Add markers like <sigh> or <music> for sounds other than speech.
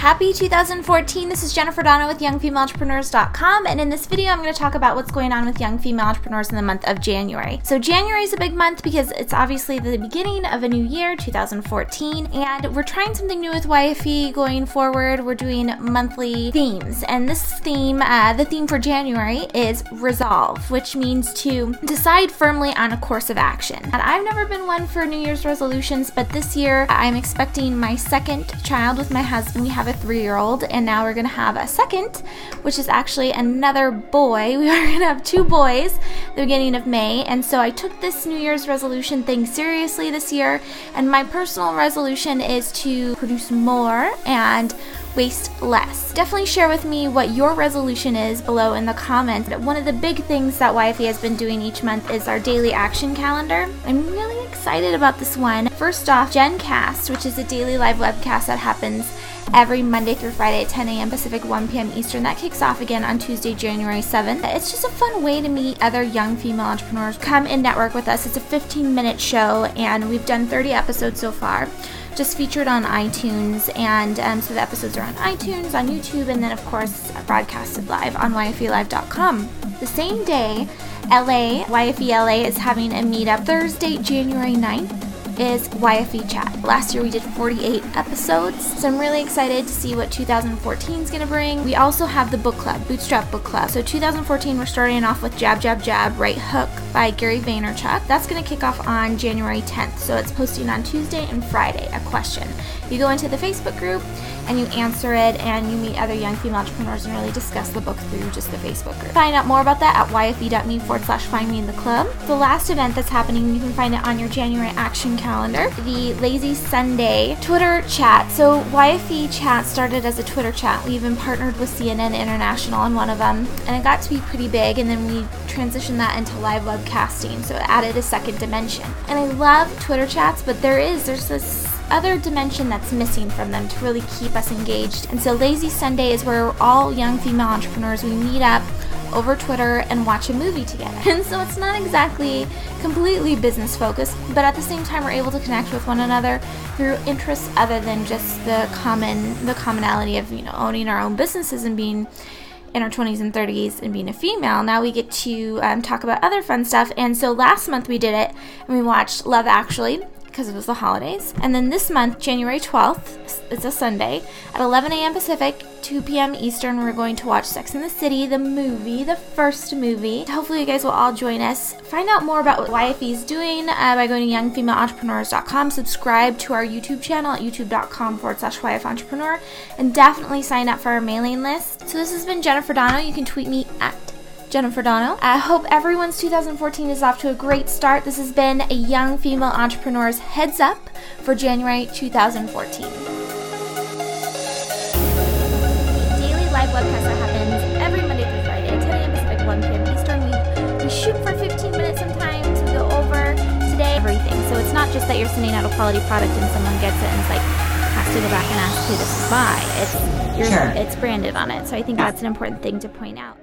Happy 2014. This is Jennifer Dono with YoungFemaleEntrepreneurs.com, and in this video, I'm going to talk about what's going on with young female entrepreneurs in the month of January. So, January is a big month because it's obviously the beginning of a new year, 2014, and we're trying something new with YFE going forward. We're doing monthly themes, and this theme, uh, the theme for January, is resolve, which means to decide firmly on a course of action. And I've never been one for New Year's resolutions, but this year I'm expecting my second child with my husband. We have a three year old, and now we're gonna have a second, which is actually another boy. <laughs> We are gonna have two boys the beginning of May, and so I took this New Year's resolution thing seriously this year, and my personal resolution is to produce more and waste less. Definitely share with me what your resolution is below in the comments. One of the big things that YFE has been doing each month is our daily action calendar. I'm really excited about this one. First off, GenCast, which is a daily live webcast that happens every Monday through Friday at 10 a.m. Pacific, 1 p.m. Eastern. That kicks off again on Tuesday, January 7th. It's just a fun way to meet other young female entrepreneurs. Come and network with us. It's a 15 minute show, and we've done 30 episodes so far just featured on iTunes. And um, so the episodes are on iTunes, on YouTube, and then, of course, broadcasted live on YFELive.com. The same day, LA, YFE LA is having a meetup Thursday, January 9th is YFE Chat. Last year we did 48 episodes, so I'm really excited to see what 2014 is going to bring. We also have the book club, Bootstrap Book Club. So 2014 we're starting off with Jab Jab Jab Right Hook by Gary Vaynerchuk. That's going to kick off on January 10th, so it's posting on Tuesday and Friday, a question. You go into the Facebook group and you answer it and you meet other young female entrepreneurs and really discuss the book through just the Facebook group. Find out more about that at yfe.me forward slash find me in the club. The last event that's happening, you can find it on your January action calendar, the Lazy Sunday Twitter chat. So YFE chat started as a Twitter chat. We even partnered with CNN International on one of them and it got to be pretty big and then we transitioned that into live webcasting. So it added a second dimension. And I love Twitter chats, but there is, there's this other dimension that's missing from them to really keep us engaged. And so Lazy Sunday is where all young female entrepreneurs we meet up over Twitter and watch a movie together. <laughs> And so it's not exactly completely business focused, but at the same time we're able to connect with one another through interests other than just the common the commonality of, you know, owning our own businesses and being in our 20s and 30s and being a female. Now we get to um, talk about other fun stuff. And so last month we did it and we watched Love Actually because it was the holidays. And then this month, January 12th, it's a Sunday, at 11 a.m. Pacific, 2 p.m. Eastern, we're going to watch Sex in the City, the movie, the first movie. Hopefully, you guys will all join us. Find out more about what YFE is doing uh, by going to youngfemaleentrepreneurs.com. Subscribe to our YouTube channel at youtube.com forward slash YF Entrepreneur. And definitely sign up for our mailing list. So, this has been Jennifer Dono. You can tweet me at Jennifer Dono. I hope everyone's 2014 is off to a great start. This has been a young female entrepreneur's heads up for January 2014. Daily live webcast that happens every Monday through Friday at 10 a.m. Pacific, 1 p.m. Eastern. We, we shoot for 15 minutes sometimes. We go over today everything. So it's not just that you're sending out a quality product and someone gets it and it's like has to go back and ask who this is by. It's sure. it's branded on it. So I think that's an important thing to point out.